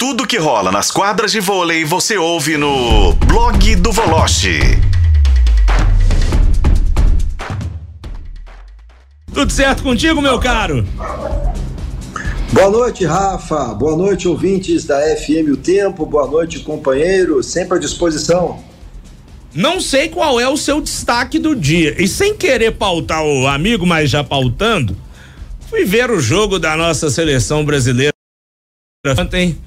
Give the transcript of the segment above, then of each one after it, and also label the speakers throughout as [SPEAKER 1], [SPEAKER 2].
[SPEAKER 1] Tudo que rola nas quadras de vôlei você ouve no blog do Voloche.
[SPEAKER 2] Tudo certo contigo, meu caro?
[SPEAKER 3] Boa noite, Rafa. Boa noite, ouvintes da FM O Tempo. Boa noite, companheiro. Sempre à disposição.
[SPEAKER 2] Não sei qual é o seu destaque do dia. E sem querer pautar o amigo, mas já pautando, fui ver o jogo da nossa seleção brasileira ontem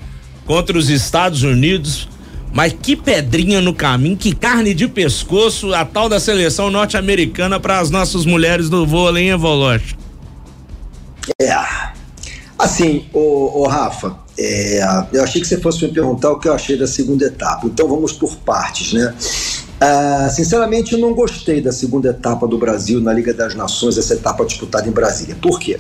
[SPEAKER 2] contra os Estados Unidos. Mas que pedrinha no caminho, que carne de pescoço a tal da seleção norte-americana para as nossas mulheres do vôlei, hein, Voloche?
[SPEAKER 3] É. Assim, o, o Rafa, é, eu achei que você fosse me perguntar o que eu achei da segunda etapa. Então vamos por partes, né? Ah, sinceramente, eu não gostei da segunda etapa do Brasil na Liga das Nações, essa etapa disputada em Brasília. Por quê?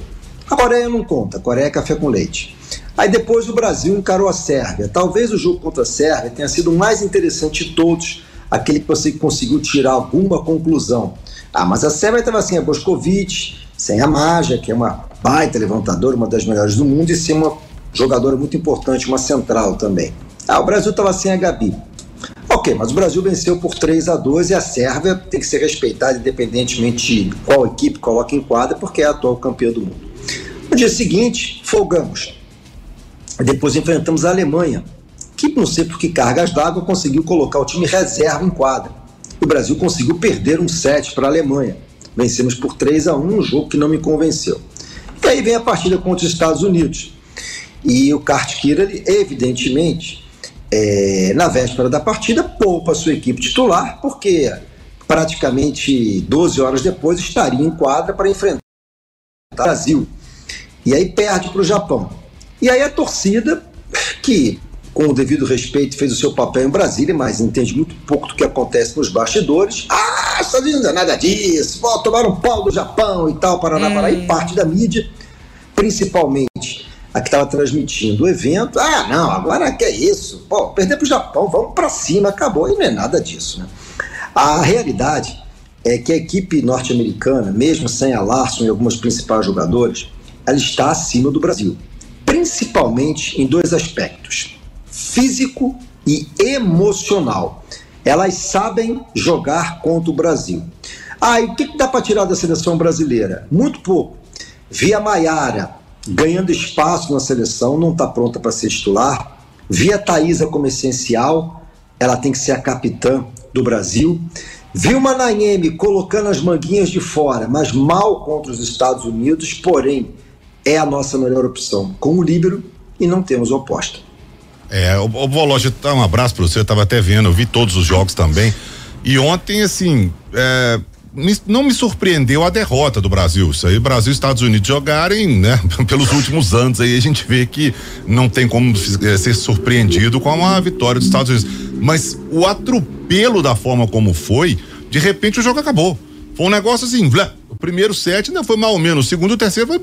[SPEAKER 3] A Coreia não conta, a Coreia é café com leite. Aí depois o Brasil encarou a Sérvia. Talvez o jogo contra a Sérvia tenha sido o mais interessante de todos, aquele que você conseguiu tirar alguma conclusão. Ah, mas a Sérvia estava sem a Boscovic, sem a Maja, que é uma baita levantadora, uma das melhores do mundo, e sem uma jogadora muito importante, uma central também. Ah, o Brasil estava sem a Gabi. Ok, mas o Brasil venceu por 3 a 2 e a Sérvia tem que ser respeitada independentemente de qual equipe coloca em quadra, porque é a atual campeã do mundo. No dia seguinte, folgamos. Depois enfrentamos a Alemanha, que não sei por que cargas d'água conseguiu colocar o time reserva em quadra. O Brasil conseguiu perder um set para a Alemanha. Vencemos por 3 a 1 um jogo que não me convenceu. E aí vem a partida contra os Estados Unidos. E o Kart evidentemente, é, na véspera da partida, poupa sua equipe titular, porque praticamente 12 horas depois estaria em quadra para enfrentar o Brasil. E aí perde para o Japão. E aí a torcida, que com o devido respeito fez o seu papel em Brasília, mas entende muito pouco do que acontece nos bastidores. Ah, Estados Unidos não é nada disso, vou tomar um pau do Japão e tal, Paraná, hum. Paraná, e parte da mídia, principalmente a que estava transmitindo o evento. Ah, não, agora que é isso, pô, perder para o Japão, vamos para cima, acabou, e não é nada disso, né? A realidade é que a equipe norte-americana, mesmo sem a Larson e algumas principais jogadoras, ela está acima do Brasil principalmente em dois aspectos: físico e emocional. Elas sabem jogar contra o Brasil. Ah, e o que, dá para tirar da seleção brasileira? Muito pouco. Via Maiara ganhando espaço na seleção, não está pronta para ser titular. Via Thaisa como essencial, ela tem que ser a capitã do Brasil. Vilma Naemi colocando as manguinhas de fora, mas mal contra os Estados Unidos, porém é a nossa melhor opção com o líbero e não temos oposta.
[SPEAKER 4] É, o, o Vologe, tá um abraço para você, eu tava até vendo, eu vi todos os jogos também. E ontem, assim, é, não me surpreendeu a derrota do Brasil. Isso aí, Brasil e Estados Unidos jogarem, né? Pelos últimos anos aí a gente vê que não tem como é, ser surpreendido com a vitória dos Estados Unidos. Mas o atropelo da forma como foi, de repente o jogo acabou. Foi um negócio assim, blá, o primeiro set ainda foi mal ou menos, o segundo e o terceiro foi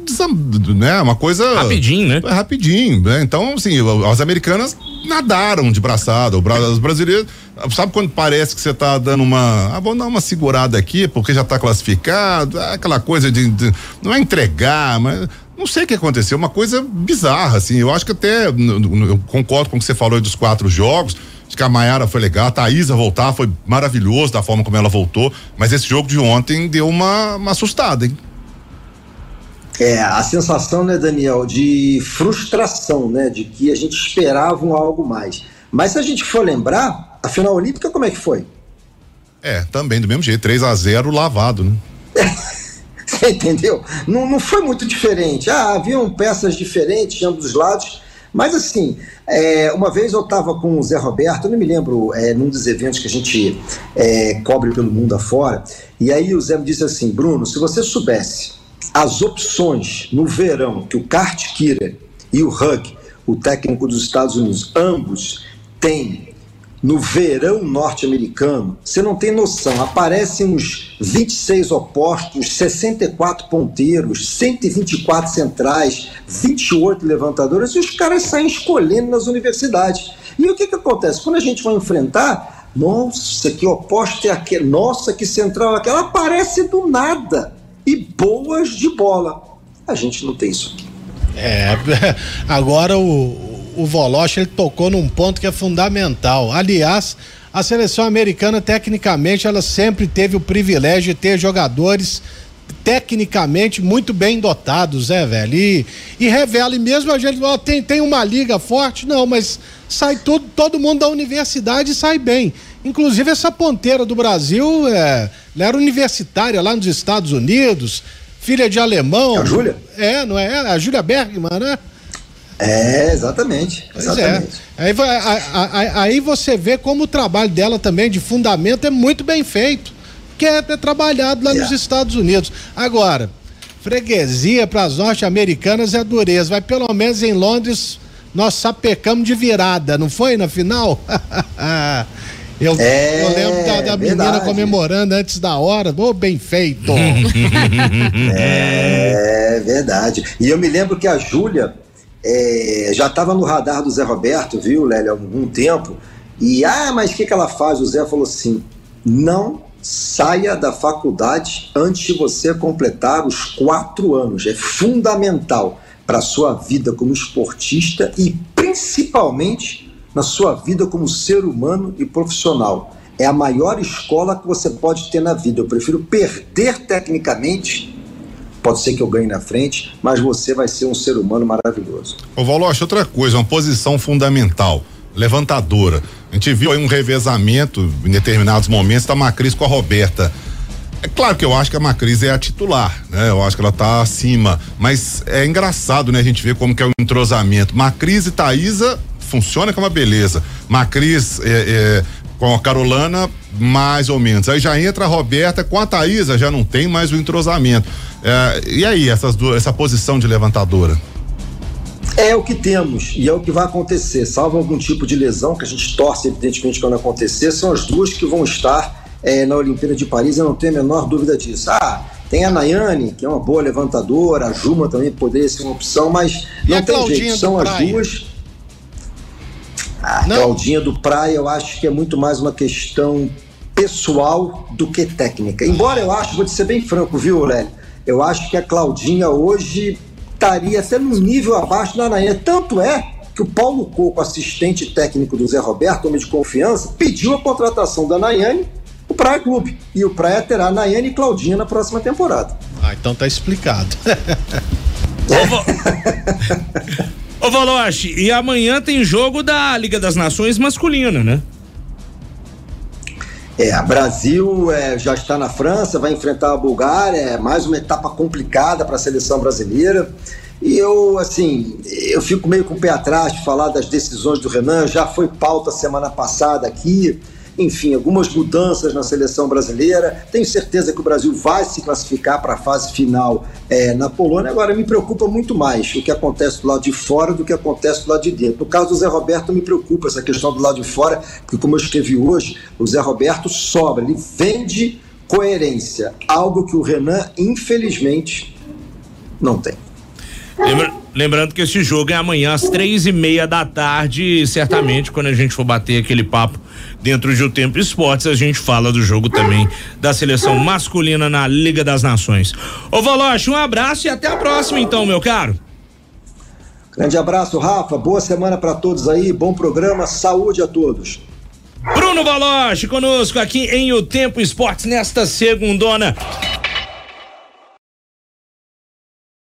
[SPEAKER 4] né, uma coisa.
[SPEAKER 2] Rapidinho, né?
[SPEAKER 4] Foi rapidinho, né? Então, assim, as americanas nadaram de braçada, os brasileiros, sabe quando parece que você tá dando uma, ah, vou dar uma segurada aqui porque já tá classificado, é aquela coisa de, de não é entregar, mas não sei o que aconteceu, uma coisa bizarra, assim, eu acho que até, eu concordo com o que você falou aí dos quatro jogos, Acho que a Maiara foi legal, a Thaisa voltar foi maravilhoso da forma como ela voltou, mas esse jogo de ontem deu uma, uma assustada, hein?
[SPEAKER 3] É, a sensação, né, Daniel, de frustração, né, de que a gente esperava um algo mais. Mas se a gente for lembrar, a final olímpica como é que foi?
[SPEAKER 4] É, também do mesmo jeito, 3 a 0 lavado, né?
[SPEAKER 3] Você entendeu? Não, não foi muito diferente. Ah, haviam peças diferentes de ambos os lados, mas assim, é, uma vez eu estava com o Zé Roberto, eu não me lembro, é, num dos eventos que a gente é, cobre pelo mundo afora, e aí o Zé me disse assim: Bruno, se você soubesse as opções no verão que o Kart Kira e o Hug, o técnico dos Estados Unidos, ambos têm no verão norte-americano, você não tem noção. Aparecem uns 26 opostos, 64 ponteiros, 124 centrais, 28 levantadores, e os caras saem escolhendo nas universidades. E o que, que acontece? Quando a gente vai enfrentar, nossa, que oposto é aquele, nossa, que central é aquela, aparece do nada. E boas de bola. A gente não tem isso aqui.
[SPEAKER 5] É, agora o, o Voloche ele tocou num ponto que é fundamental. Aliás, a seleção americana, tecnicamente, ela sempre teve o privilégio de ter jogadores tecnicamente muito bem dotados, é, velho? E, e revela, e mesmo a gente, ó, tem, tem uma liga forte, não, mas sai tudo, todo mundo da universidade sai bem. Inclusive essa ponteira do Brasil, é, ela era universitária lá nos Estados Unidos, filha de alemão.
[SPEAKER 3] A Júlia?
[SPEAKER 5] É, não é? A Júlia Bergman, né?
[SPEAKER 3] É, exatamente.
[SPEAKER 5] Pois
[SPEAKER 3] exatamente.
[SPEAKER 5] É. Aí, aí, aí você vê como o trabalho dela também de fundamento é muito bem feito, que é, é trabalhado lá yeah. nos Estados Unidos. Agora, freguesia para as norte-americanas é dureza, vai pelo menos em Londres nós sapecamos de virada, não foi na final? Eu, é, eu lembro da, da menina comemorando antes da hora, ô, oh, bem feito.
[SPEAKER 3] é verdade. E eu me lembro que a Júlia é, já estava no radar do Zé Roberto, viu, Lélia, há algum tempo. E, ah, mas o que, que ela faz? O Zé falou assim: não saia da faculdade antes de você completar os quatro anos. É fundamental para a sua vida como esportista e principalmente na sua vida como ser humano e profissional. É a maior escola que você pode ter na vida. Eu prefiro perder tecnicamente Pode ser que eu ganhe na frente, mas você vai ser um ser humano maravilhoso.
[SPEAKER 4] Ô Valoche, outra coisa, uma posição fundamental, levantadora. A gente viu aí um revezamento em determinados momentos da Macris com a Roberta. É claro que eu acho que a Macris é a titular, né? Eu acho que ela tá acima, mas é engraçado, né? A gente ver como que é o entrosamento. Macris e Thaísa funciona com uma beleza. Macris é, é, com a Carolana, mais ou menos. Aí já entra a Roberta, com a Thaísa já não tem mais o entrosamento. É, e aí, essas duas, essa posição de levantadora?
[SPEAKER 3] É o que temos e é o que vai acontecer. Salvo algum tipo de lesão que a gente torce, evidentemente, quando acontecer, são as duas que vão estar é, na Olimpíada de Paris, eu não tenho a menor dúvida disso. Ah, tem a Nayane, que é uma boa levantadora, a Juma também poderia ser uma opção, mas e não tem jeito, são as duas. A não. Claudinha do Praia, eu acho que é muito mais uma questão pessoal do que técnica. Embora eu acho, vou te ser bem franco, viu, Lélio? Eu acho que a Claudinha hoje estaria até no nível abaixo da Nayane. Tanto é que o Paulo Coco, assistente técnico do Zé Roberto, homem de confiança, pediu a contratação da Nayane o Praia Clube. E o Praia terá Nayane e Claudinha na próxima temporada.
[SPEAKER 5] Ah, então tá explicado.
[SPEAKER 2] Ô, Valoche, e amanhã tem jogo da Liga das Nações masculina, né?
[SPEAKER 3] É, Brasil é, já está na França, vai enfrentar a Bulgária, é mais uma etapa complicada para a seleção brasileira. E eu, assim, eu fico meio com o pé atrás de falar das decisões do Renan, já foi pauta semana passada aqui enfim, algumas mudanças na seleção brasileira. Tenho certeza que o Brasil vai se classificar para a fase final é, na Polônia. Agora, me preocupa muito mais o que acontece do lado de fora do que acontece do lado de dentro. No caso do Zé Roberto, me preocupa essa questão do lado de fora, porque, como eu escrevi hoje, o Zé Roberto sobra, ele vende coerência, algo que o Renan, infelizmente, não tem.
[SPEAKER 2] Lembra, lembrando que esse jogo é amanhã às três e meia da tarde, certamente quando a gente for bater aquele papo dentro de O Tempo Esportes, a gente fala do jogo também da seleção masculina na Liga das Nações. Ô Valoche, um abraço e até a próxima então, meu caro.
[SPEAKER 3] Grande abraço, Rafa. Boa semana para todos aí. Bom programa. Saúde a todos.
[SPEAKER 2] Bruno Valoche conosco aqui em O Tempo Esportes nesta segundona.